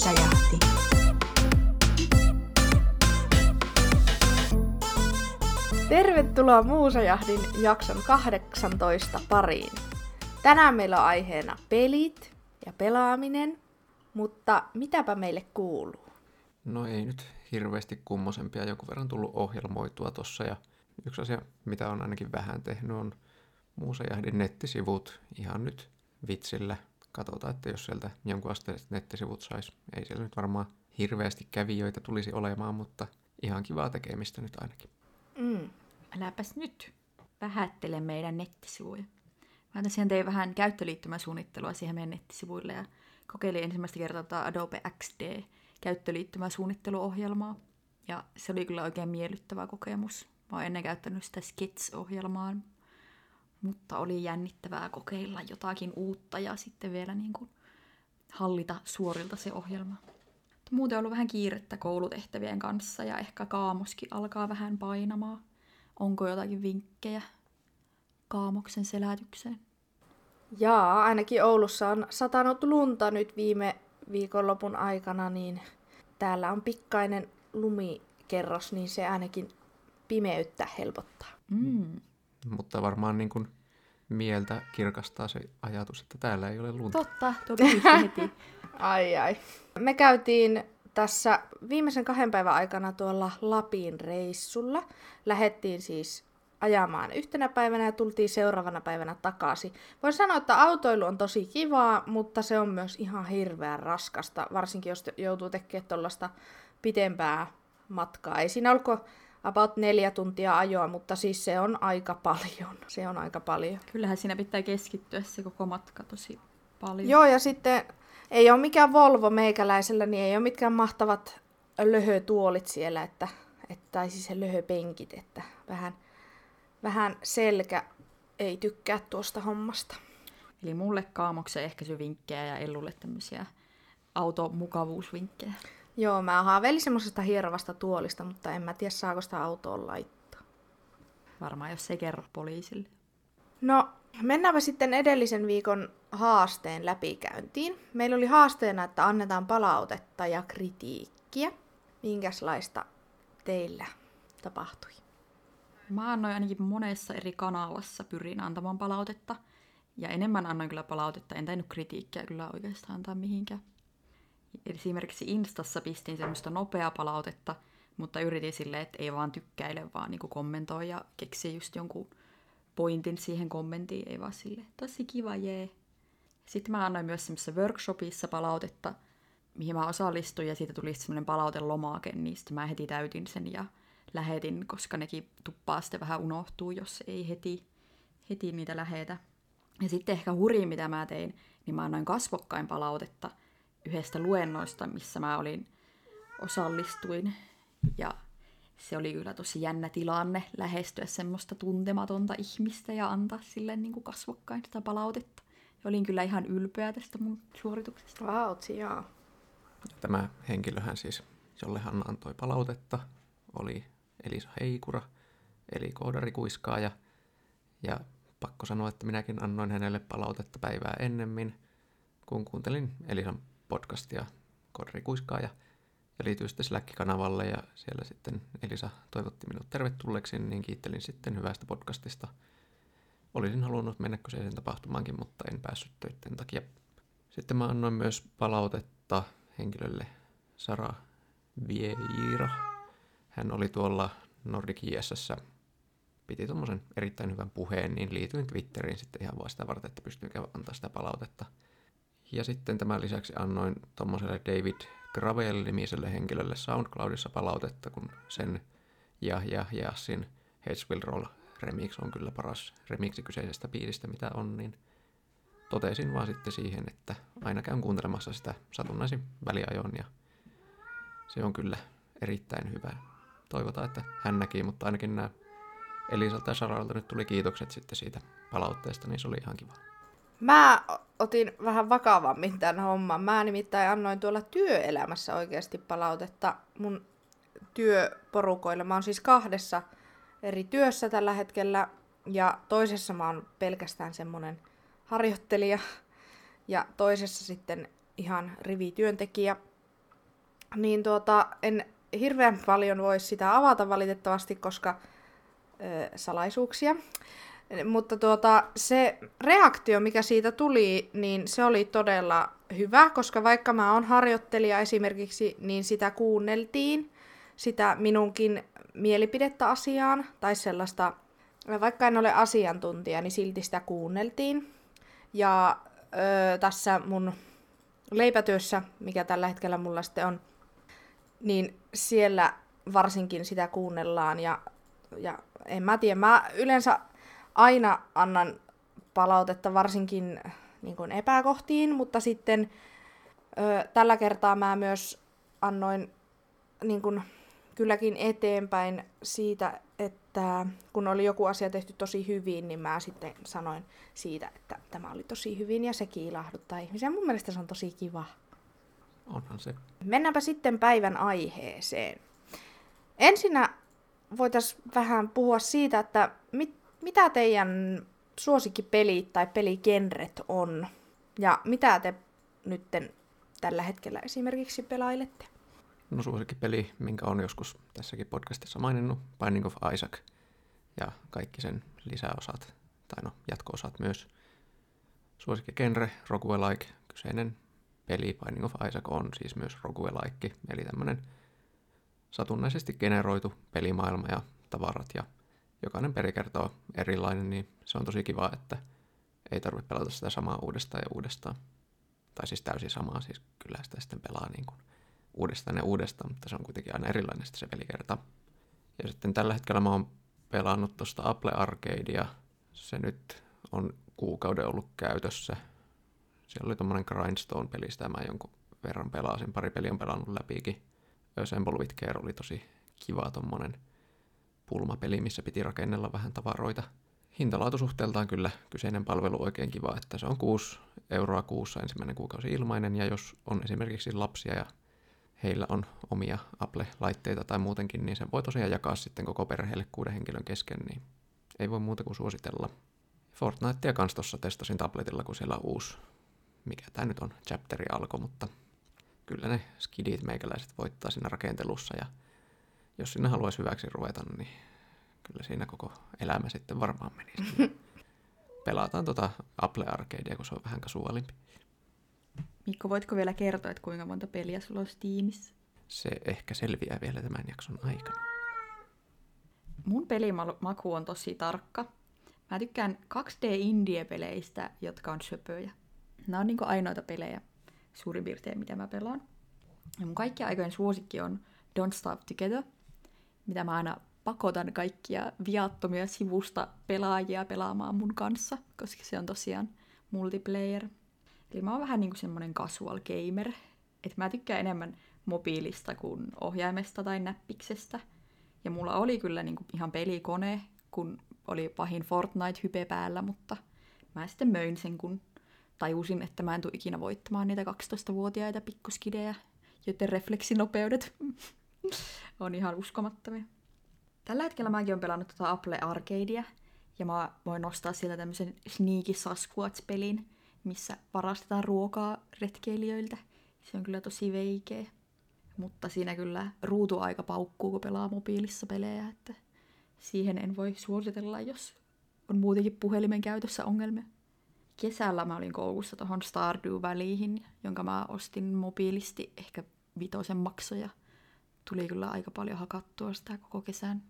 Muusajahti. Tervetuloa Muusajahdin jakson 18 pariin. Tänään meillä on aiheena pelit ja pelaaminen, mutta mitäpä meille kuuluu? No ei nyt hirveästi kummosempia, joku verran tullut ohjelmoitua tossa ja yksi asia, mitä on ainakin vähän tehnyt, on Muusajahdin nettisivut ihan nyt vitsillä. Katsotaan, että jos sieltä jonkun asteiset nettisivut sais. Ei siellä nyt varmaan hirveästi kävijöitä tulisi olemaan, mutta ihan kivaa tekemistä nyt ainakin. Mm. Äläpäs nyt vähättele meidän nettisivuja. Mä tosiaan tein vähän käyttöliittymäsuunnittelua siihen meidän nettisivuille ja kokeilin ensimmäistä kertaa tätä Adobe XD käyttöliittymäsuunnitteluohjelmaa. Ja se oli kyllä oikein miellyttävä kokemus. Mä oon ennen käyttänyt sitä Sketch-ohjelmaa, mutta oli jännittävää kokeilla jotakin uutta ja sitten vielä niin kuin hallita suorilta se ohjelma. Mutta muuten on ollut vähän kiirettä koulutehtävien kanssa ja ehkä kaamoskin alkaa vähän painamaan. Onko jotakin vinkkejä kaamoksen selätykseen? Jaa, ainakin Oulussa on satanut lunta nyt viime viikonlopun aikana, niin täällä on pikkainen lumikerros, niin se ainakin pimeyttä helpottaa. Mm. Mutta varmaan niin kuin mieltä kirkastaa se ajatus, että täällä ei ole lunta. Totta, kehitti heti. Ai ai. Me käytiin tässä viimeisen kahden päivän aikana tuolla Lapin reissulla. Lähettiin siis ajamaan yhtenä päivänä ja tultiin seuraavana päivänä takaisin. Voin sanoa, että autoilu on tosi kivaa, mutta se on myös ihan hirveän raskasta, varsinkin jos joutuu tekemään tuollaista pitempää matkaa. Ei siinä olko about neljä tuntia ajoa, mutta siis se on aika paljon. Se on aika paljon. Kyllähän siinä pitää keskittyä se koko matka tosi paljon. Joo, ja sitten ei ole mikään Volvo meikäläisellä, niin ei ole mitkään mahtavat löhötuolit siellä, että, että, tai siis se löhöpenkit, että vähän, vähän selkä ei tykkää tuosta hommasta. Eli mulle kaamoksen ehkäisyvinkkejä ja Ellulle tämmöisiä automukavuusvinkkejä. Joo, mä haaveilin semmoisesta hierovasta tuolista, mutta en mä tiedä saako sitä autoon laittaa. Varmaan jos ei kerro poliisille. No, mennäänpä sitten edellisen viikon haasteen läpikäyntiin. Meillä oli haasteena, että annetaan palautetta ja kritiikkiä. Minkälaista teillä tapahtui? Mä annoin ainakin monessa eri kanavassa pyrin antamaan palautetta. Ja enemmän annoin kyllä palautetta, en tainnut kritiikkiä kyllä oikeastaan antaa mihinkään. Esimerkiksi Instassa pistin semmoista nopeaa palautetta, mutta yritin silleen, että ei vaan tykkäile, vaan niin kommentoi ja keksi just jonkun pointin siihen kommenttiin, ei vaan sille tosi kiva, jee. Sitten mä annoin myös semmoisessa workshopissa palautetta, mihin mä osallistuin, ja siitä tuli semmoinen palautelomake, niin sitten mä heti täytin sen ja lähetin, koska nekin tuppaa sitten vähän unohtuu, jos ei heti, heti niitä lähetä. Ja sitten ehkä hurjin, mitä mä tein, niin mä annoin kasvokkain palautetta yhdestä luennoista, missä mä olin, osallistuin. Ja se oli kyllä tosi jännä tilanne lähestyä semmoista tuntematonta ihmistä ja antaa sille niin kuin kasvokkain sitä palautetta. Ja olin kyllä ihan ylpeä tästä mun suorituksesta. Vaut, joo. Tämä henkilöhän siis, jolle hän antoi palautetta, oli Elisa Heikura, eli koodarikuiskaaja. Ja pakko sanoa, että minäkin annoin hänelle palautetta päivää ennemmin, kun kuuntelin Elisan podcastia Koodarikuiskaaja. Ja liityin sitten Slack-kanavalle ja siellä sitten Elisa toivotti minut tervetulleeksi, niin kiittelin sitten hyvästä podcastista. Olisin halunnut mennä kyseisen tapahtumaankin, mutta en päässyt töiden takia. Sitten mä annoin myös palautetta henkilölle Sara Vieira. Hän oli tuolla Nordic ISS, piti tuommoisen erittäin hyvän puheen, niin liityin Twitteriin sitten ihan vaan sitä varten, että pystyin antaa sitä palautetta. Ja sitten tämän lisäksi annoin tuommoiselle David Gravel-nimiselle henkilölle SoundCloudissa palautetta, kun sen ja ja Jassin Heads Will Roll remix on kyllä paras remixi kyseisestä biisistä, mitä on, niin totesin vaan sitten siihen, että aina käyn kuuntelemassa sitä satunnaisin väliajoin ja se on kyllä erittäin hyvä. Toivotaan, että hän näki, mutta ainakin nämä Elisalta ja Saralta nyt tuli kiitokset sitten siitä palautteesta, niin se oli ihan kiva. Mä otin vähän vakavammin tämän homman. Mä nimittäin annoin tuolla työelämässä oikeasti palautetta mun työporukoille. Mä oon siis kahdessa eri työssä tällä hetkellä ja toisessa mä oon pelkästään semmonen harjoittelija ja toisessa sitten ihan rivityöntekijä. niin tuota, en hirveän paljon voi sitä avata valitettavasti, koska ö, salaisuuksia. Mutta tuota, se reaktio, mikä siitä tuli, niin se oli todella hyvä, koska vaikka mä oon harjoittelija esimerkiksi, niin sitä kuunneltiin, sitä minunkin mielipidettä asiaan, tai sellaista, vaikka en ole asiantuntija, niin silti sitä kuunneltiin. Ja ö, tässä mun leipätyössä, mikä tällä hetkellä mulla sitten on, niin siellä varsinkin sitä kuunnellaan ja, ja en mä tiedä, mä yleensä aina annan palautetta varsinkin niin kuin epäkohtiin, mutta sitten ö, tällä kertaa mä myös annoin niin kuin, kylläkin eteenpäin siitä, että kun oli joku asia tehty tosi hyvin, niin mä sitten sanoin siitä, että tämä oli tosi hyvin ja se kiilahduttaa ihmisiä. Mun mielestä se on tosi kiva. Onhan se. Mennäänpä sitten päivän aiheeseen. Ensinnä voitaisiin vähän puhua siitä, että mit, mitä teidän suosikkipelit tai peligenret on ja mitä te nytten tällä hetkellä esimerkiksi pelailette? No suosikkipeli, minkä on joskus tässäkin podcastissa maininnut, Binding of Isaac ja kaikki sen lisäosat, tai no jatko-osat myös. Suosikkigenre, roguelike, kyseinen peli Binding of Isaac on siis myös roguelike, eli tämmöinen satunnaisesti generoitu pelimaailma ja tavarat ja jokainen pelikerta on erilainen, niin se on tosi kiva, että ei tarvitse pelata sitä samaa uudestaan ja uudestaan. Tai siis täysin samaa, siis kyllä sitä sitten pelaa niin kuin uudestaan ja uudestaan, mutta se on kuitenkin aina erilainen sitten se pelikerta. Ja sitten tällä hetkellä mä oon pelannut tuosta Apple Arcadea. Se nyt on kuukauden ollut käytössä. Siellä oli tommonen Grindstone-peli, sitä mä jonkun verran pelasin. Pari peli on pelannut läpikin. Assemble with Care oli tosi kiva tommonen pulmapeli, missä piti rakennella vähän tavaroita. Hintalaatusuhteeltaan kyllä kyseinen palvelu oikein kiva, että se on 6 euroa kuussa ensimmäinen kuukausi ilmainen, ja jos on esimerkiksi lapsia ja heillä on omia Apple-laitteita tai muutenkin, niin sen voi tosiaan jakaa sitten koko perheelle kuuden henkilön kesken, niin ei voi muuta kuin suositella. Fortnitea kans tuossa testasin tabletilla, kun siellä on uusi, mikä tämä nyt on, chapteri alkoi, mutta kyllä ne skidit meikäläiset voittaa siinä rakentelussa ja jos sinne haluaisi hyväksi ruveta, niin kyllä siinä koko elämä sitten varmaan menisi. Pelataan tota Apple Arcadea, kun se on vähän kasuaalimpi. Mikko, voitko vielä kertoa, että kuinka monta peliä sulla on Steamissa? Se ehkä selviää vielä tämän jakson aikana. Mun pelimaku on tosi tarkka. Mä tykkään 2D-indie-peleistä, jotka on söpöjä. Nämä on niin ainoita pelejä suurin piirtein, mitä mä pelaan. Ja mun kaikki aikojen suosikki on Don't Starve Together, mitä mä aina pakotan kaikkia viattomia sivusta pelaajia pelaamaan mun kanssa, koska se on tosiaan multiplayer. Eli mä oon vähän niin kuin semmonen casual gamer, että mä tykkään enemmän mobiilista kuin ohjaimesta tai näppiksestä. Ja mulla oli kyllä niin kuin ihan pelikone, kun oli pahin Fortnite-hype päällä, mutta mä sitten möin sen, kun tajusin, että mä en tule ikinä voittamaan niitä 12-vuotiaita pikkuskidejä, joiden refleksinopeudet on ihan uskomattomia. Tällä hetkellä mäkin olen pelannut tuota Apple Arcadea, ja mä voin nostaa sieltä tämmöisen Sneaky Sasquatch-pelin, missä varastetaan ruokaa retkeilijöiltä. Se on kyllä tosi veikeä. Mutta siinä kyllä ruutuaika paukkuu, kun pelaa mobiilissa pelejä, että siihen en voi suositella, jos on muutenkin puhelimen käytössä ongelmia. Kesällä mä olin koukussa tuohon Stardew-väliin, jonka mä ostin mobiilisti ehkä vitosen maksoja. Tuli kyllä aika paljon hakattua sitä koko kesän.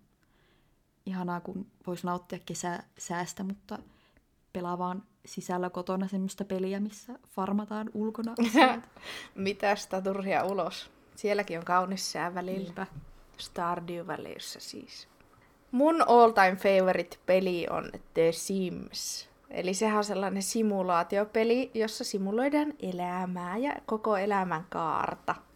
Ihanaa, kun voisi nauttia kesäsäästä, mutta pelaa vaan sisällä kotona semmoista peliä, missä farmataan ulkona Mitä sitä turhia ulos? Sielläkin on kaunis sää välillä. Niinpä. Stardew-välissä siis. Mun all-time favorite peli on The Sims. Eli sehän on sellainen simulaatiopeli, jossa simuloidaan elämää ja koko elämän kaarta.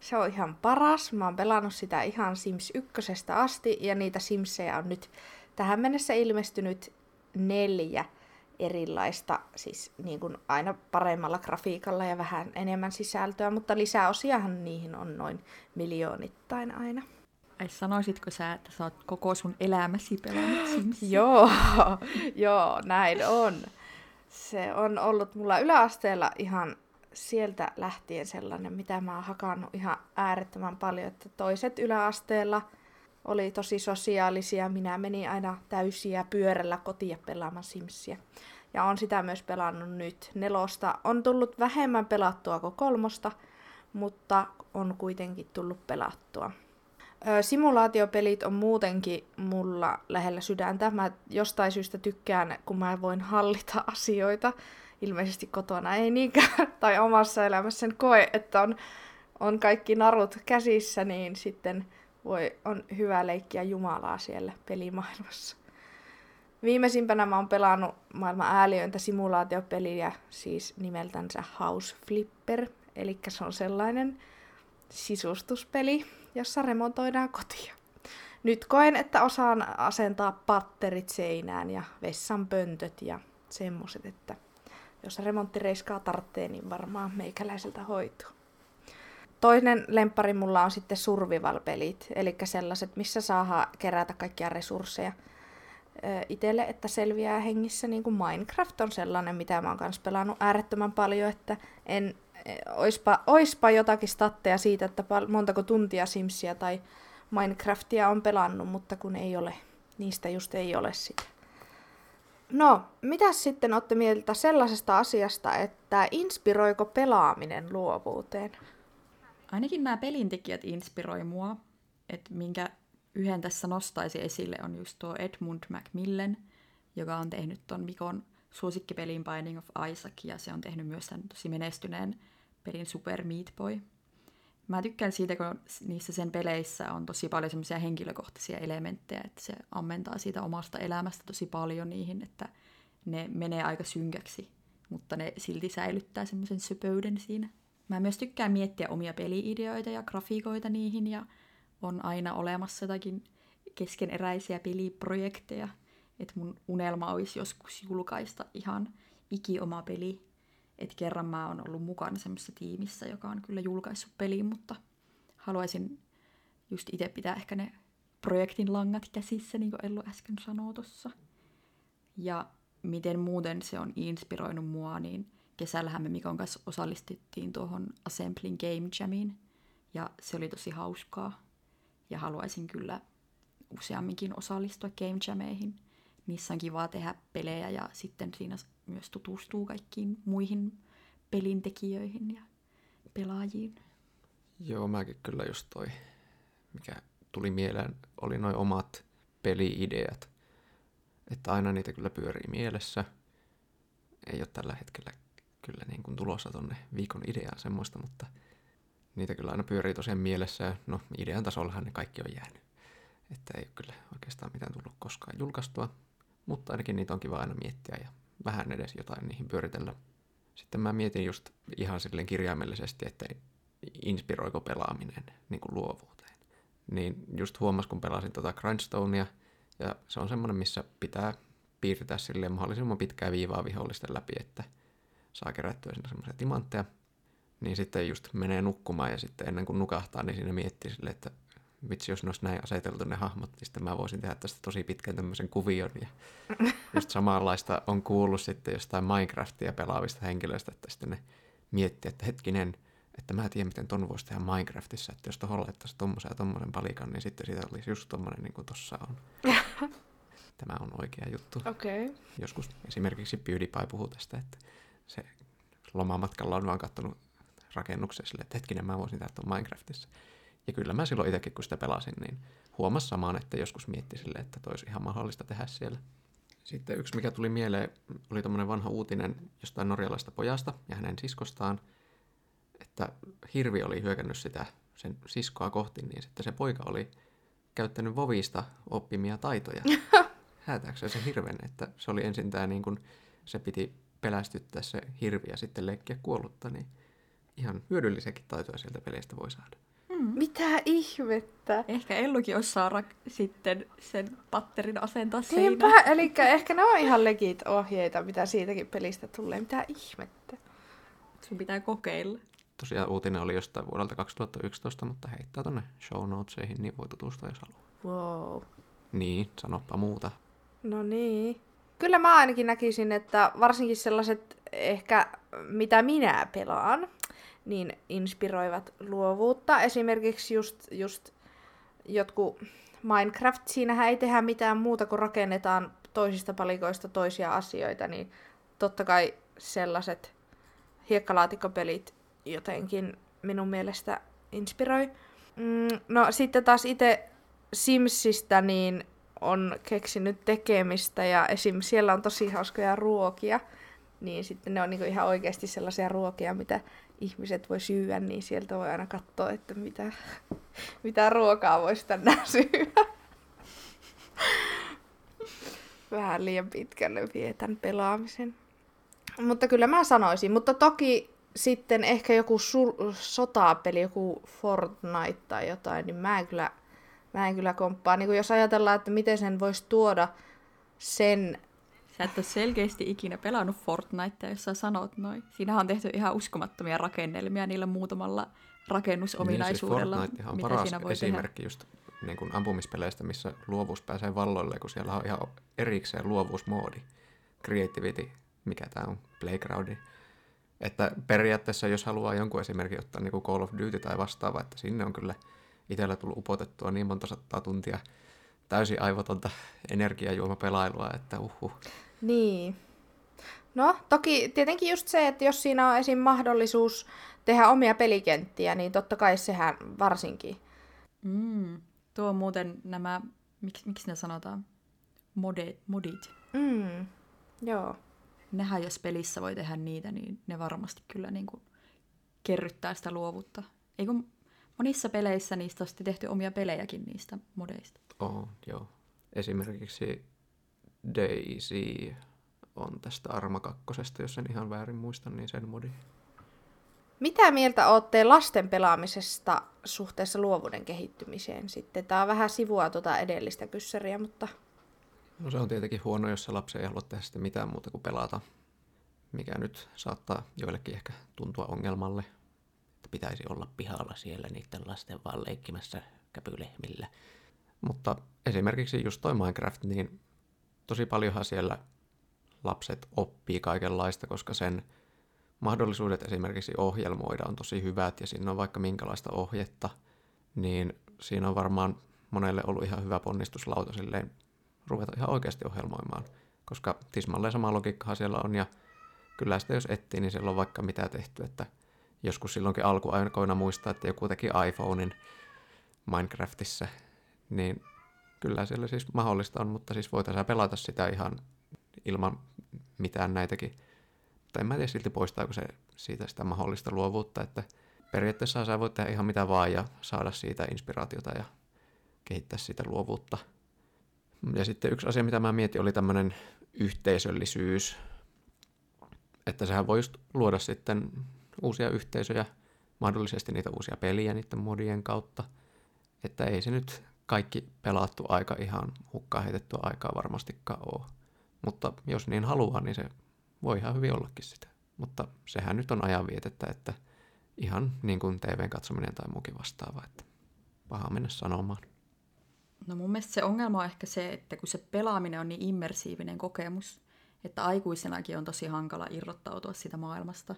Se on ihan paras. Mä oon pelannut sitä ihan Sims 1 asti ja niitä Simsejä on nyt tähän mennessä ilmestynyt neljä erilaista, siis niin kuin aina paremmalla grafiikalla ja vähän enemmän sisältöä, mutta lisäosiahan niihin on noin miljoonittain aina. Ai sanoisitko sä, että sä oot koko sun elämäsi pelannut Simsia? joo, joo, näin on. Se on ollut mulla yläasteella ihan sieltä lähtien sellainen, mitä mä oon hakannut ihan äärettömän paljon, että toiset yläasteella oli tosi sosiaalisia. Minä menin aina täysiä pyörällä kotiin pelaamaan Simsiä. Ja on sitä myös pelannut nyt. Nelosta on tullut vähemmän pelattua kuin kolmosta, mutta on kuitenkin tullut pelattua. Simulaatiopelit on muutenkin mulla lähellä sydäntä. Mä jostain syystä tykkään, kun mä voin hallita asioita. Ilmeisesti kotona ei niinkään, tai omassa elämässäni koe, että on, on kaikki narut käsissä, niin sitten voi, on hyvä leikkiä Jumalaa siellä pelimaailmassa. Viimeisimpänä mä oon pelannut maailman ääliöintä simulaatiopeliä, siis nimeltänsä House Flipper. Eli se on sellainen sisustuspeli, jossa remontoidaan kotia. Nyt koen, että osaan asentaa patterit seinään ja vessan pöntöt ja semmoset, että jos remonttireiskaa tarvitsee, niin varmaan meikäläiseltä hoituu. Toinen lemppari mulla on sitten survival-pelit, eli sellaiset, missä saa kerätä kaikkia resursseja itselle, että selviää hengissä. Niin kuin Minecraft on sellainen, mitä mä oon kanssa pelannut äärettömän paljon, että en, oispa, oispa jotakin statteja siitä, että montako tuntia Simsia tai Minecraftia on pelannut, mutta kun ei ole, niistä just ei ole sitä. No, mitä sitten olette mieltä sellaisesta asiasta, että inspiroiko pelaaminen luovuuteen? Ainakin nämä pelintekijät inspiroi mua, että minkä yhden tässä nostaisi esille on just tuo Edmund Macmillan, joka on tehnyt ton Mikon suosikkipelin Binding of Isaac, ja se on tehnyt myös tämän tosi menestyneen pelin Super Meat Boy. Mä tykkään siitä, kun niissä sen peleissä on tosi paljon semmoisia henkilökohtaisia elementtejä, että se ammentaa siitä omasta elämästä tosi paljon niihin, että ne menee aika synkäksi, mutta ne silti säilyttää semmoisen söpöyden siinä. Mä myös tykkään miettiä omia peliideoita ja grafiikoita niihin ja on aina olemassa jotakin keskeneräisiä peliprojekteja. Että mun unelma olisi joskus julkaista ihan iki oma peli. Että kerran mä oon ollut mukana semmoisessa tiimissä, joka on kyllä julkaissut peliin, mutta haluaisin just itse pitää ehkä ne projektin langat käsissä, niin kuin Ellu äsken sanoi tuossa. Ja miten muuten se on inspiroinut mua, niin kesällähän me Mikon kanssa osallistuttiin tuohon Assembling Game Jamiin, ja se oli tosi hauskaa. Ja haluaisin kyllä useamminkin osallistua Game Jameihin. Niissä on kiva tehdä pelejä ja sitten siinä myös tutustuu kaikkiin muihin pelintekijöihin ja pelaajiin. Joo, mäkin kyllä just toi, mikä tuli mieleen, oli noin omat peliideat. Että aina niitä kyllä pyörii mielessä. Ei ole tällä hetkellä kyllä niin kuin tulossa tonne viikon ideaan semmoista, mutta niitä kyllä aina pyörii tosiaan mielessä. Ja no, idean tasollahan ne kaikki on jäänyt. Että ei kyllä oikeastaan mitään tullut koskaan julkaistua. Mutta ainakin niitä on kiva aina miettiä ja vähän edes jotain niihin pyöritellä. Sitten mä mietin just ihan silleen kirjaimellisesti, että inspiroiko pelaaminen niin kuin luovuuteen. Niin just huomas, kun pelasin tota Grindstonea, ja se on semmoinen, missä pitää piirtää silleen mahdollisimman pitkää viivaa vihollisten läpi, että saa kerättyä sinne semmoisia timantteja. Niin sitten just menee nukkumaan ja sitten ennen kuin nukahtaa, niin siinä miettii sille, että vitsi, jos ne olisi näin aseteltu ne hahmot, niin sitten mä voisin tehdä tästä tosi pitkän tämmöisen kuvion. Ja just samanlaista on kuullut sitten jostain Minecraftia pelaavista henkilöistä, että sitten ne miettii, että hetkinen, että mä tiedän, miten ton voisi tehdä Minecraftissa, että jos tuohon laittaisi tommosen ja tommosen palikan, niin sitten siitä olisi just tommonen niin kuin tossa on. Tämä on oikea juttu. Okay. Joskus esimerkiksi PewDiePie puhuu tästä, että se lomamatkalla on vaan katsonut rakennuksen sille, että hetkinen, mä voisin tehdä tuon Minecraftissa. Ja kyllä mä silloin itsekin, kun sitä pelasin, niin huomasin samaan, että joskus mietti sille, että toi olisi ihan mahdollista tehdä siellä. Sitten yksi, mikä tuli mieleen, oli tämmöinen vanha uutinen jostain norjalaista pojasta ja hänen siskostaan, että hirvi oli hyökännyt sitä sen siskoa kohti, niin sitten se poika oli käyttänyt Vovista oppimia taitoja häätääkseen sen hirven, että se oli ensin tämä niin kuin, se piti pelästyttää se hirvi ja sitten leikkiä kuollutta, niin ihan hyödyllisiäkin taitoja sieltä peleistä voi saada. Mm. Mitä ihmettä? Ehkä Ellukin osaa rak- sitten sen patterin asentaa Niinpä, seinään. eli ehkä ne on ihan legit ohjeita, mitä siitäkin pelistä tulee. Mitä ihmettä? Sun pitää kokeilla. Tosiaan uutinen oli jostain vuodelta 2011, mutta heittää tonne show notesihin, niin voi tutustua jos haluaa. Wow. Niin, sanoppa muuta. No niin. kyllä mä ainakin näkisin, että varsinkin sellaiset ehkä, mitä minä pelaan, niin inspiroivat luovuutta. Esimerkiksi just, just jotkut Minecraft, siinähän ei tehdä mitään muuta kuin rakennetaan toisista palikoista toisia asioita, niin totta kai sellaiset hiekkalaatikopelit jotenkin minun mielestä inspiroi. Mm, no sitten taas itse Simsistä niin on keksinyt tekemistä ja esim. siellä on tosi hauskoja ruokia, niin sitten ne on niinku ihan oikeasti sellaisia ruokia, mitä ihmiset voi syödä, niin sieltä voi aina katsoa, että mitä, mitä ruokaa voisi tänään syödä. Vähän liian pitkälle vietän pelaamisen. Mutta kyllä mä sanoisin, mutta toki sitten ehkä joku sul- sotapeli, joku Fortnite tai jotain, niin mä en kyllä, mä en kyllä komppaa. Niin jos ajatellaan, että miten sen voisi tuoda sen... Sä et ole selkeästi ikinä pelannut Fortnitea, jos sä sanot noin. Siinähän on tehty ihan uskomattomia rakennelmia niillä muutamalla rakennusominaisuudella, niin, siis on mitä paras siinä voi esimerkki tehdä. just niin kuin ampumispeleistä, missä luovuus pääsee valloille, kun siellä on ihan erikseen luovuusmoodi. Creativity, mikä tämä on, Playground. Että periaatteessa, jos haluaa jonkun esimerkin ottaa niin kuin Call of Duty tai vastaava, että sinne on kyllä itsellä tullut upotettua niin monta sataa tuntia täysin aivotonta energiajuomapelailua, että uhu. Niin. No, toki tietenkin just se, että jos siinä on esim. mahdollisuus tehdä omia pelikenttiä, niin totta kai sehän varsinkin. Mm, tuo on muuten nämä, miksi, miksi ne sanotaan, Mode, modit. Mm, joo. Nehän jos pelissä voi tehdä niitä, niin ne varmasti kyllä niin kuin kerryttää sitä luovuutta. Eikö monissa peleissä niistä on tehty omia pelejäkin niistä modeista? Oh, joo. Esimerkiksi Daisy on tästä Arma 2, jos en ihan väärin muista, niin sen modi. Mitä mieltä olette lasten pelaamisesta suhteessa luovuuden kehittymiseen sitten? Tämä on vähän sivua tuota edellistä kyssäriä, mutta... No se on tietenkin huono, jos se lapsi ei halua tehdä sitten mitään muuta kuin pelata, mikä nyt saattaa joillekin ehkä tuntua ongelmalle, että pitäisi olla pihalla siellä niiden lasten vaan leikkimässä käpylehmillä. Mutta esimerkiksi just toi Minecraft, niin tosi paljonhan siellä lapset oppii kaikenlaista, koska sen mahdollisuudet esimerkiksi ohjelmoida on tosi hyvät ja siinä on vaikka minkälaista ohjetta, niin siinä on varmaan monelle ollut ihan hyvä ponnistuslauta silleen ruveta ihan oikeasti ohjelmoimaan, koska tismalleen sama logiikkahan siellä on ja kyllä sitä jos etsii, niin siellä on vaikka mitä tehty, että joskus silloinkin alkuaikoina muistaa, että joku teki iPhonein Minecraftissa, niin kyllä siellä siis mahdollista on, mutta siis voitaisiin pelata sitä ihan ilman mitään näitäkin. Mutta en mä tiedä silti poistaako se siitä sitä mahdollista luovuutta, että periaatteessa sä voit tehdä ihan mitä vaan ja saada siitä inspiraatiota ja kehittää sitä luovuutta. Ja sitten yksi asia, mitä mä mietin, oli tämmöinen yhteisöllisyys. Että sehän voi just luoda sitten uusia yhteisöjä, mahdollisesti niitä uusia peliä niiden modien kautta. Että ei se nyt kaikki pelattu aika ihan hukkaan heitettyä aikaa varmastikaan ole. Mutta jos niin haluaa, niin se voi ihan hyvin ollakin sitä. Mutta sehän nyt on ajanvietettä, että ihan niin kuin TVn katsominen tai muukin vastaava, että paha mennä sanomaan. No mun mielestä se ongelma on ehkä se, että kun se pelaaminen on niin immersiivinen kokemus, että aikuisenakin on tosi hankala irrottautua sitä maailmasta.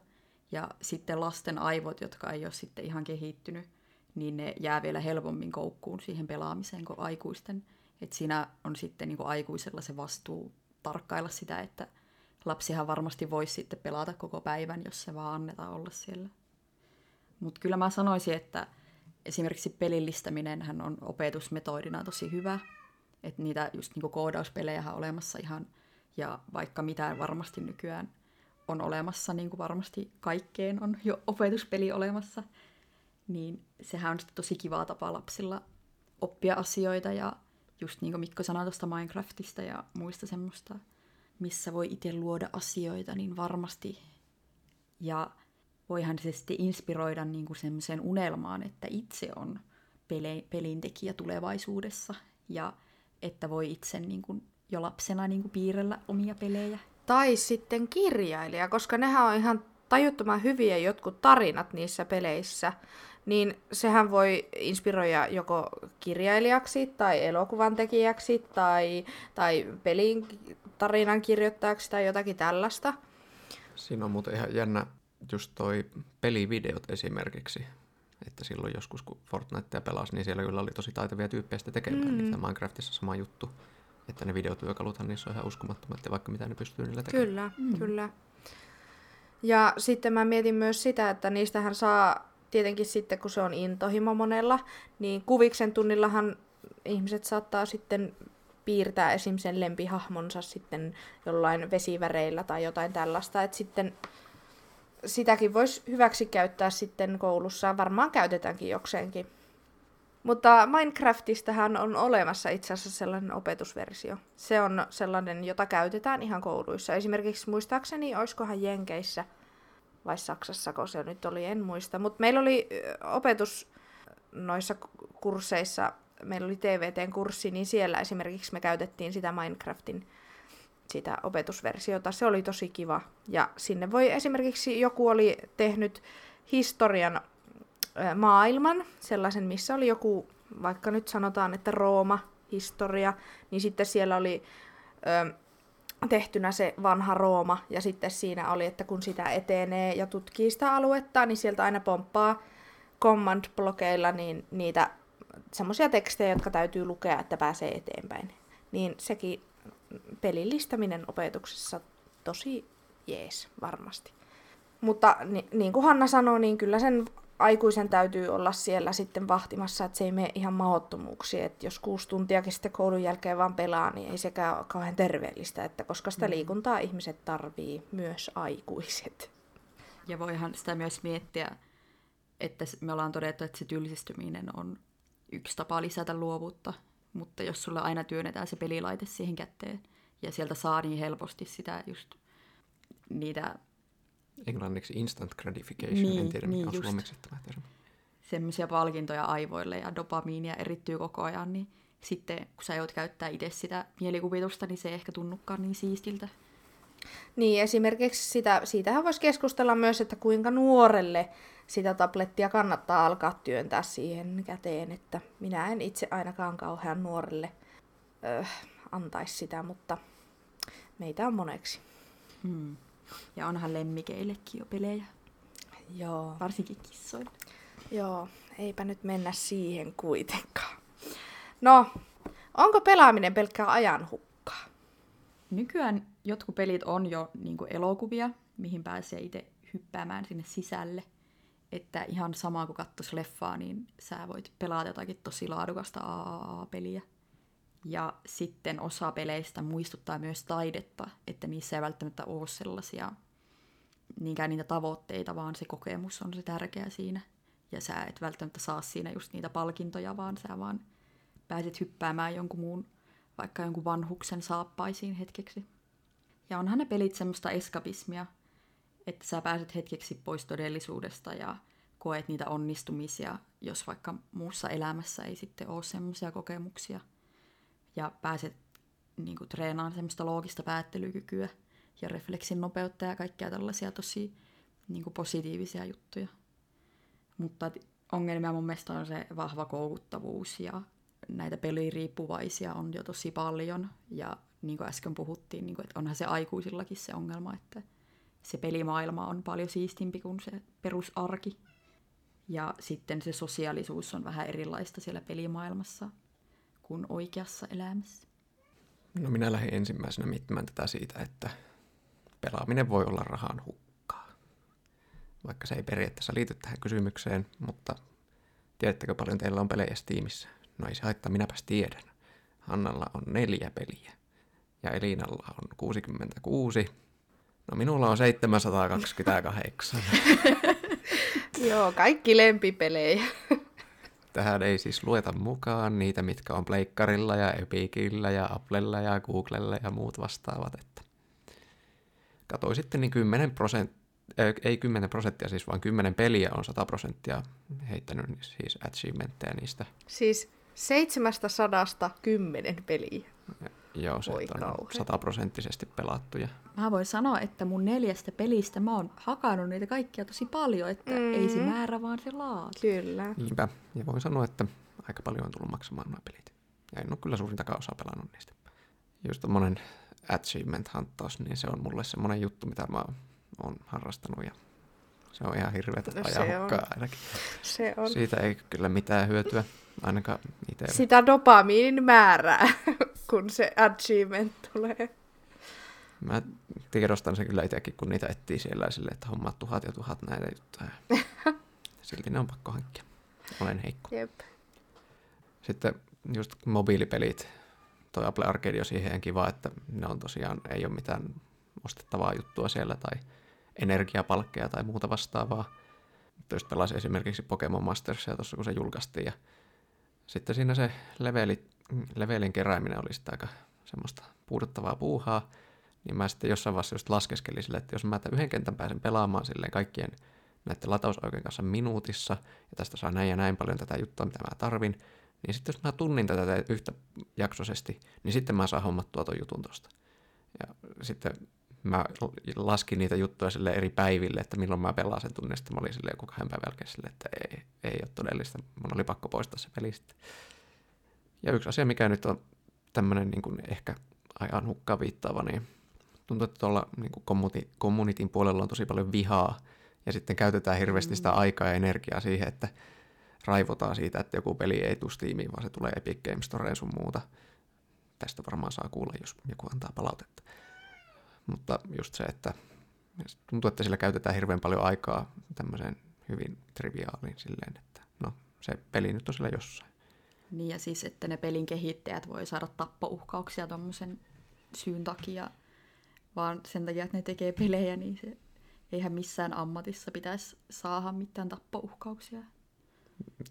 Ja sitten lasten aivot, jotka ei ole sitten ihan kehittynyt, niin ne jää vielä helpommin koukkuun siihen pelaamiseen kuin aikuisten. Että siinä on sitten niin kuin aikuisella se vastuu tarkkailla sitä, että lapsihan varmasti voisi sitten pelata koko päivän, jos se vaan annetaan olla siellä. Mutta kyllä mä sanoisin, että esimerkiksi pelillistäminen on opetusmetodina tosi hyvä. Että niitä just niin koodauspelejä on olemassa ihan, ja vaikka mitä varmasti nykyään on olemassa, niin kuin varmasti kaikkeen on jo opetuspeli olemassa, niin sehän on tosi kivaa tapa lapsilla oppia asioita ja just niin kuin Mikko sanoi tuosta Minecraftista ja muista semmoista, missä voi itse luoda asioita, niin varmasti. Ja voihan se sitten inspiroida niin kuin semmoiseen unelmaan, että itse on pele- pelintekijä tulevaisuudessa ja että voi itse niin kuin jo lapsena niin kuin piirrellä omia pelejä. Tai sitten kirjailija, koska nehän on ihan tajuttoman hyviä jotkut tarinat niissä peleissä, niin sehän voi inspiroida joko kirjailijaksi tai elokuvan tekijäksi tai, tai pelin, tarinan tai jotakin tällaista. Siinä on muuten ihan jännä just toi pelivideot esimerkiksi. Että silloin joskus, kun Fortnitea pelasi, niin siellä kyllä oli tosi taitavia tyyppejä sitä tekemään. Mm. Niin Minecraftissa sama juttu. Että ne videotyökaluthan niissä on ihan uskomattomat ja vaikka mitä ne pystyy niillä tekemään. Kyllä, mm. kyllä. Ja sitten mä mietin myös sitä, että niistähän saa tietenkin sitten, kun se on intohimo monella, niin kuviksen tunnillahan ihmiset saattaa sitten piirtää esim. sen lempihahmonsa sitten jollain vesiväreillä tai jotain tällaista, että sitten sitäkin voisi hyväksi käyttää sitten koulussa, varmaan käytetäänkin jokseenkin. Mutta Minecraftistahan on olemassa itse asiassa sellainen opetusversio. Se on sellainen, jota käytetään ihan kouluissa. Esimerkiksi muistaakseni, oiskohan Jenkeissä vai Saksassa, se nyt oli, en muista. Mutta meillä oli opetus noissa kursseissa, meillä oli TVT-kurssi, niin siellä esimerkiksi me käytettiin sitä Minecraftin sitä opetusversiota. Se oli tosi kiva. Ja sinne voi esimerkiksi joku oli tehnyt historian maailman, sellaisen, missä oli joku, vaikka nyt sanotaan, että Rooma, historia, niin sitten siellä oli tehtynä se vanha Rooma, ja sitten siinä oli, että kun sitä etenee ja tutkii sitä aluetta, niin sieltä aina pomppaa command-blokeilla niin niitä semmoisia tekstejä, jotka täytyy lukea, että pääsee eteenpäin. Niin sekin pelillistäminen opetuksessa tosi jees varmasti. Mutta ni, niin kuin Hanna sanoi, niin kyllä sen aikuisen täytyy olla siellä sitten vahtimassa, että se ei mene ihan mahottomuuksiin. Että jos kuusi tuntiakin sitten koulun jälkeen vaan pelaa, niin ei sekään ole kauhean terveellistä, että koska sitä mm. liikuntaa ihmiset tarvii, myös aikuiset. Ja voihan sitä myös miettiä, että me ollaan todettu, että se tylsistyminen on yksi tapa lisätä luovuutta, mutta jos sulla aina työnnetään se pelilaite siihen käteen ja sieltä saa niin helposti sitä just niitä englanniksi instant gratification, niin, en tiedä niin, mikä on suomeksi tämä termi. Semmoisia palkintoja aivoille ja dopamiinia erittyy koko ajan, niin sitten kun sä joudut käyttää itse sitä mielikuvitusta, niin se ei ehkä tunnukaan niin siistiltä. Niin, esimerkiksi sitä, siitähän voisi keskustella myös, että kuinka nuorelle sitä tablettia kannattaa alkaa työntää siihen käteen, että minä en itse ainakaan kauhean nuorelle öö, antaisi sitä, mutta meitä on moneksi. Hmm. Ja onhan lemmikeillekin jo pelejä. Joo. Varsinkin kissoille. Joo, eipä nyt mennä siihen kuitenkaan. No, onko pelaaminen pelkkää ajan hukkaa? Nykyään jotkut pelit on jo niin elokuvia, mihin pääsee itse hyppäämään sinne sisälle. Että ihan sama kuin katsoisi leffaa, niin sä voit pelata jotakin tosi laadukasta AAA-peliä. Ja sitten osa peleistä muistuttaa myös taidetta, että niissä ei välttämättä ole sellaisia niinkään niitä tavoitteita, vaan se kokemus on se tärkeä siinä. Ja sä et välttämättä saa siinä just niitä palkintoja, vaan sä vaan pääset hyppäämään jonkun muun, vaikka jonkun vanhuksen saappaisiin hetkeksi. Ja onhan ne pelit semmoista eskapismia, että sä pääset hetkeksi pois todellisuudesta ja koet niitä onnistumisia, jos vaikka muussa elämässä ei sitten ole semmoisia kokemuksia – ja pääset niin kuin, treenaamaan semmoista loogista päättelykykyä ja refleksin nopeutta ja kaikkia tällaisia tosi niin kuin, positiivisia juttuja. Mutta ongelmia mun mielestä on se vahva koukuttavuus ja näitä peliriippuvaisia on jo tosi paljon ja niin kuin äsken puhuttiin, niin kuin, että onhan se aikuisillakin se ongelma, että se pelimaailma on paljon siistimpi kuin se perusarki. Ja sitten se sosiaalisuus on vähän erilaista siellä pelimaailmassa kuin oikeassa elämässä? No minä lähdin ensimmäisenä miettimään tätä siitä, että pelaaminen voi olla rahan hukkaa. Vaikka se ei periaatteessa liity tähän kysymykseen, mutta tiedättekö paljon teillä on pelejä Steamissa? No ei se haittaa, minäpäs tiedän. Hannalla on neljä peliä ja Elinalla on 66. No minulla on 728. Joo, kaikki lempipelejä. Tähän ei siis lueta mukaan niitä, mitkä on Pleikkarilla ja Epicillä ja Applella ja Googlella ja muut vastaavat. Että katoi sitten, niin 10 prosenttia, ei 10 prosenttia siis, vaan 10 peliä on 100 prosenttia heittänyt siis achievementteja niistä. Siis 710 peliä. Joo, se on sataprosenttisesti pelattuja. Mä voin sanoa, että mun neljästä pelistä mä oon hakannut niitä kaikkia tosi paljon, että mm-hmm. ei se määrä, vaan se laatu. Kyllä. Niinpä. Ja voin sanoa, että aika paljon on tullut maksamaan nuo pelit. Ja en ole kyllä suurintakaan osaa pelannut niistä. Just tommonen achievement-hanttaus, niin se on mulle semmoinen juttu, mitä mä oon harrastanut ja se on ihan hirveätä No se ajanhukkaa on. ainakin. Se on. Siitä ei kyllä mitään hyötyä, ainakaan itselle. Sitä dopamiinin määrää, kun se achievement tulee. Mä tiedostan sen kyllä itsekin, kun niitä etsii siellä sille, että hommaa tuhat ja tuhat näitä juttuja. Silti ne on pakko hankkia. Olen heikko. Jep. Sitten just mobiilipelit, toi Apple Arcade on siihen kiva, että ne on tosiaan, ei ole mitään ostettavaa juttua siellä tai energiapalkkeja tai muuta vastaavaa. Mutta just pelasin esimerkiksi Pokemon Mastersia tuossa, kun se julkaistiin ja sitten siinä se leveli, levelin kerääminen oli sitten aika semmoista puuduttavaa puuhaa, niin mä sitten jossain vaiheessa just laskeskelin sille, että jos mä tämän yhden kentän pääsen pelaamaan silleen kaikkien näiden latausoikeuden kanssa minuutissa, ja tästä saa näin ja näin paljon tätä juttua, mitä mä tarvin, niin sitten jos mä tunnin tätä yhtä jaksoisesti, niin sitten mä saan hommattua ton jutun tosta. Ja sitten mä laskin niitä juttuja sille eri päiville, että milloin mä pelaan sen tunnin, sitten mä olin silleen joku kahden päivän jälkeen silleen, että ei, ei ole todellista. Mun oli pakko poistaa se peli sitten. Ja yksi asia, mikä nyt on tämmöinen niin kuin ehkä ajan hukkaan viittaava, niin tuntuu, että tuolla niin kuin communityn puolella on tosi paljon vihaa, ja sitten käytetään hirveästi sitä aikaa ja energiaa siihen, että raivotaan siitä, että joku peli ei tule Steamiin, vaan se tulee Epic Games Storeen sun muuta. Tästä varmaan saa kuulla, jos joku antaa palautetta. Mutta just se, että tuntuu, että sillä käytetään hirveän paljon aikaa tämmöiseen hyvin triviaaliin silleen, että no, se peli nyt on siellä jossain. Niin ja siis, että ne pelin kehittäjät voi saada tappouhkauksia tuommoisen syyn takia, vaan sen takia, että ne tekee pelejä, niin se eihän missään ammatissa pitäisi saada mitään tappouhkauksia.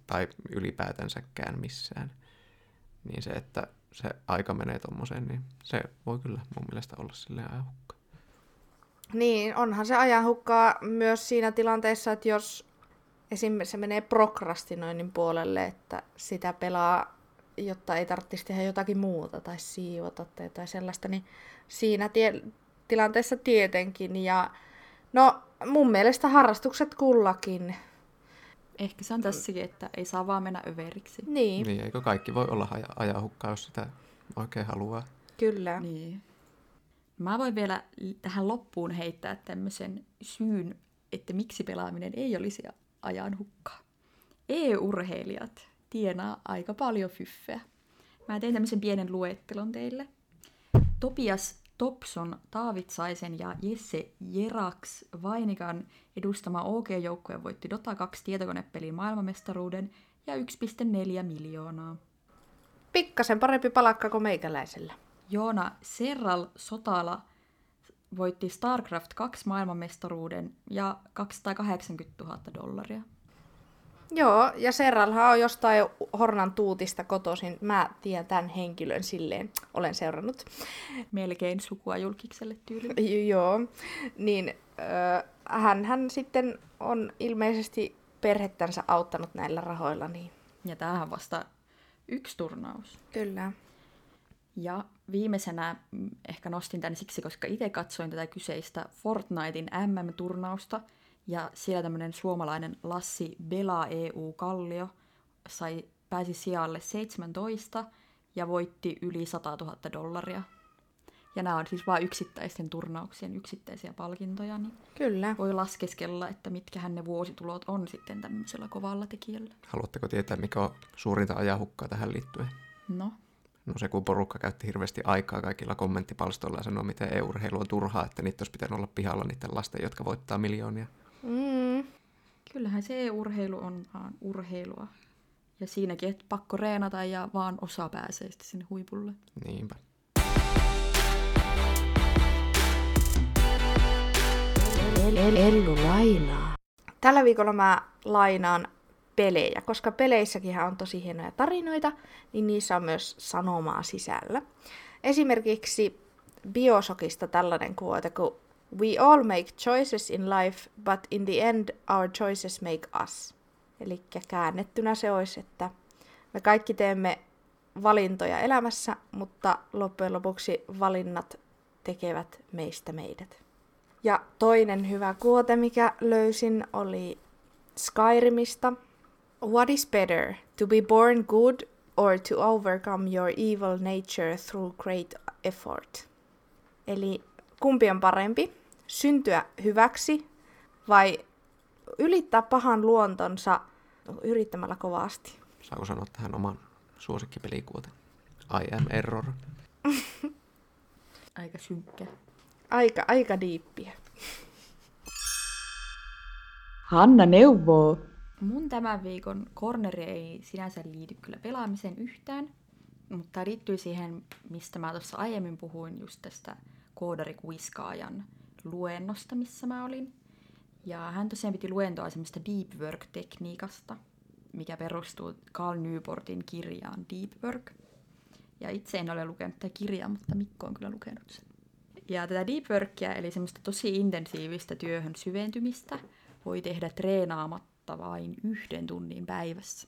Tai ylipäätänsäkään missään. Niin se, että se aika menee tommoseen, niin se voi kyllä mun mielestä olla silleen hukka. Niin, onhan se ajan hukkaa myös siinä tilanteessa, että jos esimerkiksi se menee prokrastinoinnin puolelle, että sitä pelaa, jotta ei tarvitsisi tehdä jotakin muuta tai siivota tai jotain sellaista, niin siinä tie- tilanteessa tietenkin. Ja no, mun mielestä harrastukset kullakin. Ehkä se on tässäkin, että ei saa vaan mennä överiksi. Niin, Niin, eikö kaikki voi olla aja- ajan hukkaa, jos sitä oikein haluaa. kyllä. Niin. Mä voin vielä tähän loppuun heittää tämmöisen syyn, että miksi pelaaminen ei olisi ajan hukkaa. EU-urheilijat tienaa aika paljon fyffeä. Mä tein tämmöisen pienen luettelon teille. Topias Topson, Taavitsaisen ja Jesse Jeraks Vainikan edustama OK-joukkue voitti Dota 2 tietokonepelin maailmanmestaruuden ja 1,4 miljoonaa. Pikkasen parempi palakka kuin meikäläisellä. Joona Serral Sotala voitti StarCraft 2 maailmanmestaruuden ja 280 000 dollaria. Joo, ja Serralhan on jostain Hornan tuutista kotoisin. Mä tiedän tämän henkilön silleen, olen seurannut. Melkein sukua julkikselle tyyli. Joo, niin äh, hän, hän sitten on ilmeisesti perhettänsä auttanut näillä rahoilla. Niin. Ja tämähän vasta yksi turnaus. Kyllä. Ja viimeisenä mm, ehkä nostin tämän siksi, koska itse katsoin tätä kyseistä Fortnitein MM-turnausta. Ja siellä tämmöinen suomalainen Lassi Bela EU Kallio sai, pääsi sijalle 17 ja voitti yli 100 000 dollaria. Ja nämä on siis vain yksittäisten turnauksien yksittäisiä palkintoja, niin Kyllä. voi laskeskella, että mitkähän ne vuositulot on sitten tämmöisellä kovalla tekijällä. Haluatteko tietää, mikä on suurinta ajan hukkaa tähän liittyen? No, No se, kun porukka käytti hirveästi aikaa kaikilla kommenttipalstoilla ja sanoi, miten e-urheilu on turhaa, että niitä olisi pitänyt olla pihalla niiden lasten, jotka voittaa miljoonia. Mm. kyllähän se urheilu on vaan urheilua. Ja siinäkin, että pakko reenata ja vaan osa pääsee sitten sinne huipulle. Niinpä. Ellu lainaa. Tällä viikolla mä lainaan pelejä, koska peleissäkin on tosi hienoja tarinoita, niin niissä on myös sanomaa sisällä. Esimerkiksi Biosokista tällainen kuote, kun We all make choices in life, but in the end our choices make us. Eli käännettynä se olisi, että me kaikki teemme valintoja elämässä, mutta loppujen lopuksi valinnat tekevät meistä meidät. Ja toinen hyvä kuote, mikä löysin, oli Skyrimista. What is better, to be born good or to overcome your evil nature through great effort? Eli kumpi on parempi? Syntyä hyväksi vai ylittää pahan luontonsa yrittämällä kovasti? Saako sanoa tähän oman suosikkipelikuoten? I am error. Aika synkkä. Aika, aika diippiä. Hanna neuvoo. Mun tämän viikon corneri ei sinänsä liity kyllä pelaamiseen yhtään, mutta liittyy siihen, mistä mä tuossa aiemmin puhuin, just tästä koodarikuiskaajan luennosta, missä mä olin. Ja hän tosiaan piti luentoa semmoista deep work-tekniikasta, mikä perustuu Carl Newportin kirjaan Deep Work. Ja itse en ole lukenut tätä kirjaa, mutta Mikko on kyllä lukenut sen. Ja tätä deep workia, eli semmoista tosi intensiivistä työhön syventymistä, voi tehdä treenaamatta vain yhden tunnin päivässä.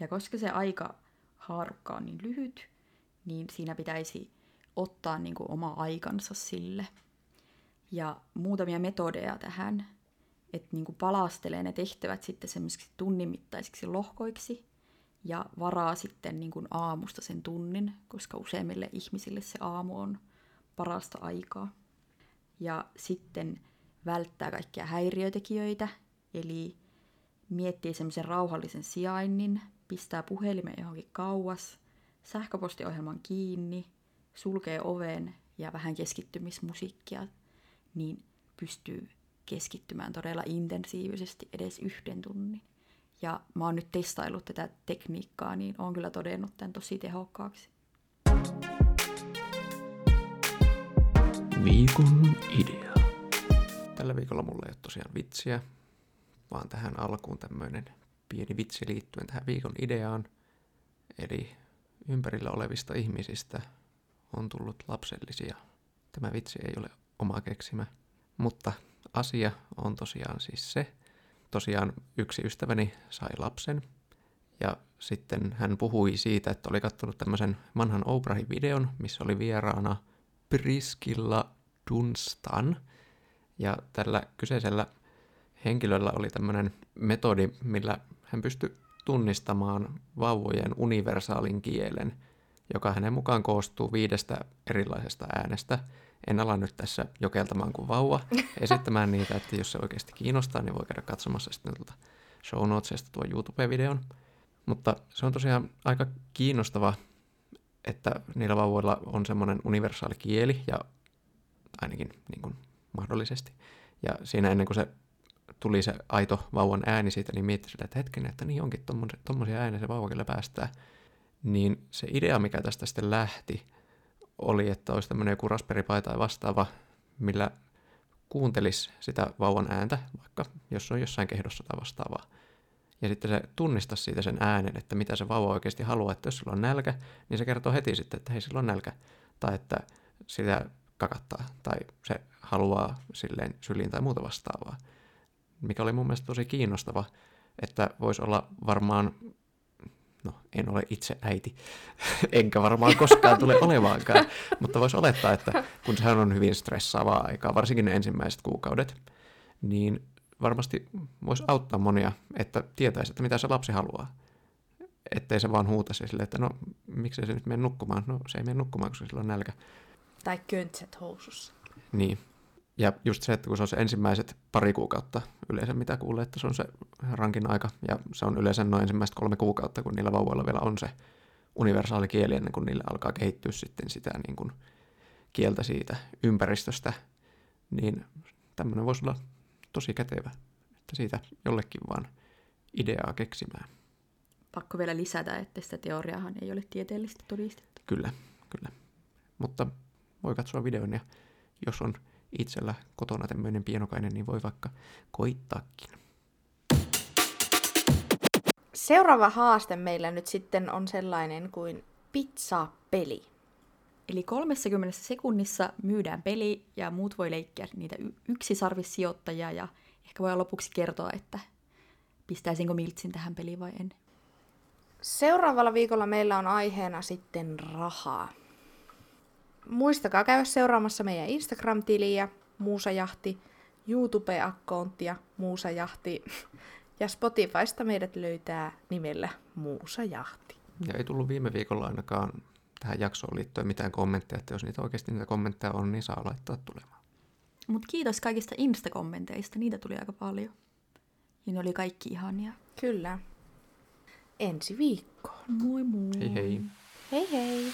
Ja koska se aika haarukka on niin lyhyt, niin siinä pitäisi ottaa niin kuin oma aikansa sille. Ja muutamia metodeja tähän, että niin kuin palastelee ne tehtävät sitten semmoisiksi tunnin mittaisiksi lohkoiksi ja varaa sitten niin kuin aamusta sen tunnin, koska useimmille ihmisille se aamu on parasta aikaa. Ja sitten välttää kaikkia häiriötekijöitä, eli miettii semmoisen rauhallisen sijainnin, pistää puhelimen johonkin kauas, sähköpostiohjelman kiinni, sulkee oven ja vähän keskittymismusiikkia, niin pystyy keskittymään todella intensiivisesti edes yhden tunnin. Ja mä oon nyt testaillut tätä tekniikkaa, niin oon kyllä todennut tämän tosi tehokkaaksi. Viikon idea. Tällä viikolla mulla ei ole tosiaan vitsiä, vaan tähän alkuun tämmöinen pieni vitsi liittyen tähän viikon ideaan. Eli ympärillä olevista ihmisistä on tullut lapsellisia. Tämä vitsi ei ole oma keksimä, mutta asia on tosiaan siis se. Tosiaan yksi ystäväni sai lapsen ja sitten hän puhui siitä, että oli katsonut tämmöisen vanhan Oprahin videon, missä oli vieraana Priskilla Dunstan. Ja tällä kyseisellä henkilöllä oli tämmöinen metodi, millä hän pystyi tunnistamaan vauvojen universaalin kielen, joka hänen mukaan koostuu viidestä erilaisesta äänestä. En ala nyt tässä jokeltamaan kuin vauva esittämään niitä, että jos se oikeasti kiinnostaa, niin voi käydä katsomassa sitten tuolta show notesista tuo YouTube-videon. Mutta se on tosiaan aika kiinnostava, että niillä vauvoilla on semmoinen universaali kieli, ja ainakin niin kuin mahdollisesti. Ja siinä ennen kuin se tuli se aito vauvan ääni siitä, niin mietti sitä, että hetken, että niin onkin tuommoisia ääniä se vauva kyllä päästää. Niin se idea, mikä tästä sitten lähti, oli, että olisi tämmöinen joku Raspberry Pi tai vastaava, millä kuuntelisi sitä vauvan ääntä, vaikka jos on jossain kehdossa tai vastaavaa. Ja sitten se tunnistaisi siitä sen äänen, että mitä se vauva oikeasti haluaa, että jos sulla on nälkä, niin se kertoo heti sitten, että hei, sillä on nälkä. Tai että sitä kakattaa, tai se haluaa silleen syliin tai muuta vastaavaa mikä oli mun mielestä tosi kiinnostava, että voisi olla varmaan, no en ole itse äiti, enkä varmaan koskaan tule olemaankaan, mutta voisi olettaa, että kun sehän on hyvin stressaavaa aikaa, varsinkin ne ensimmäiset kuukaudet, niin varmasti voisi auttaa monia, että tietäisi, että mitä se lapsi haluaa. Ettei se vaan huutaisi sille, että no miksi se nyt mene nukkumaan? No se ei mene nukkumaan, koska sillä on nälkä. Tai köntset housussa. Niin, ja just se, että kun se on se ensimmäiset pari kuukautta yleensä, mitä kuulee, että se on se rankin aika, ja se on yleensä noin ensimmäiset kolme kuukautta, kun niillä vauvoilla vielä on se universaali kieli ennen kuin niille alkaa kehittyä sitten sitä niin kuin kieltä siitä ympäristöstä, niin tämmöinen voisi olla tosi kätevä, että siitä jollekin vaan ideaa keksimään. Pakko vielä lisätä, että sitä teoriahan ei ole tieteellisesti todistettu. Kyllä, kyllä. Mutta voi katsoa videon ja jos on itsellä kotona tämmöinen pienokainen, niin voi vaikka koittaakin. Seuraava haaste meillä nyt sitten on sellainen kuin pizza-peli. Eli 30 sekunnissa myydään peli ja muut voi leikkiä niitä yksisarvissijoittajia ja ehkä voi lopuksi kertoa, että pistäisinkö miltsin tähän peliin vai en. Seuraavalla viikolla meillä on aiheena sitten rahaa. Muistakaa käydä seuraamassa meidän Instagram-tiliä, Muusajahti, YouTube-akkoonttia, Muusajahti, ja Spotifysta meidät löytää nimellä Muusajahti. Ja ei tullut viime viikolla ainakaan tähän jaksoon liittyen mitään kommentteja, että jos niitä oikeasti niitä kommentteja on, niin saa laittaa tulemaan. Mutta kiitos kaikista Insta-kommenteista, niitä tuli aika paljon. Ja ne oli kaikki ihania. Kyllä. Ensi viikkoon. Moi moi. Hei hei! Hei hei!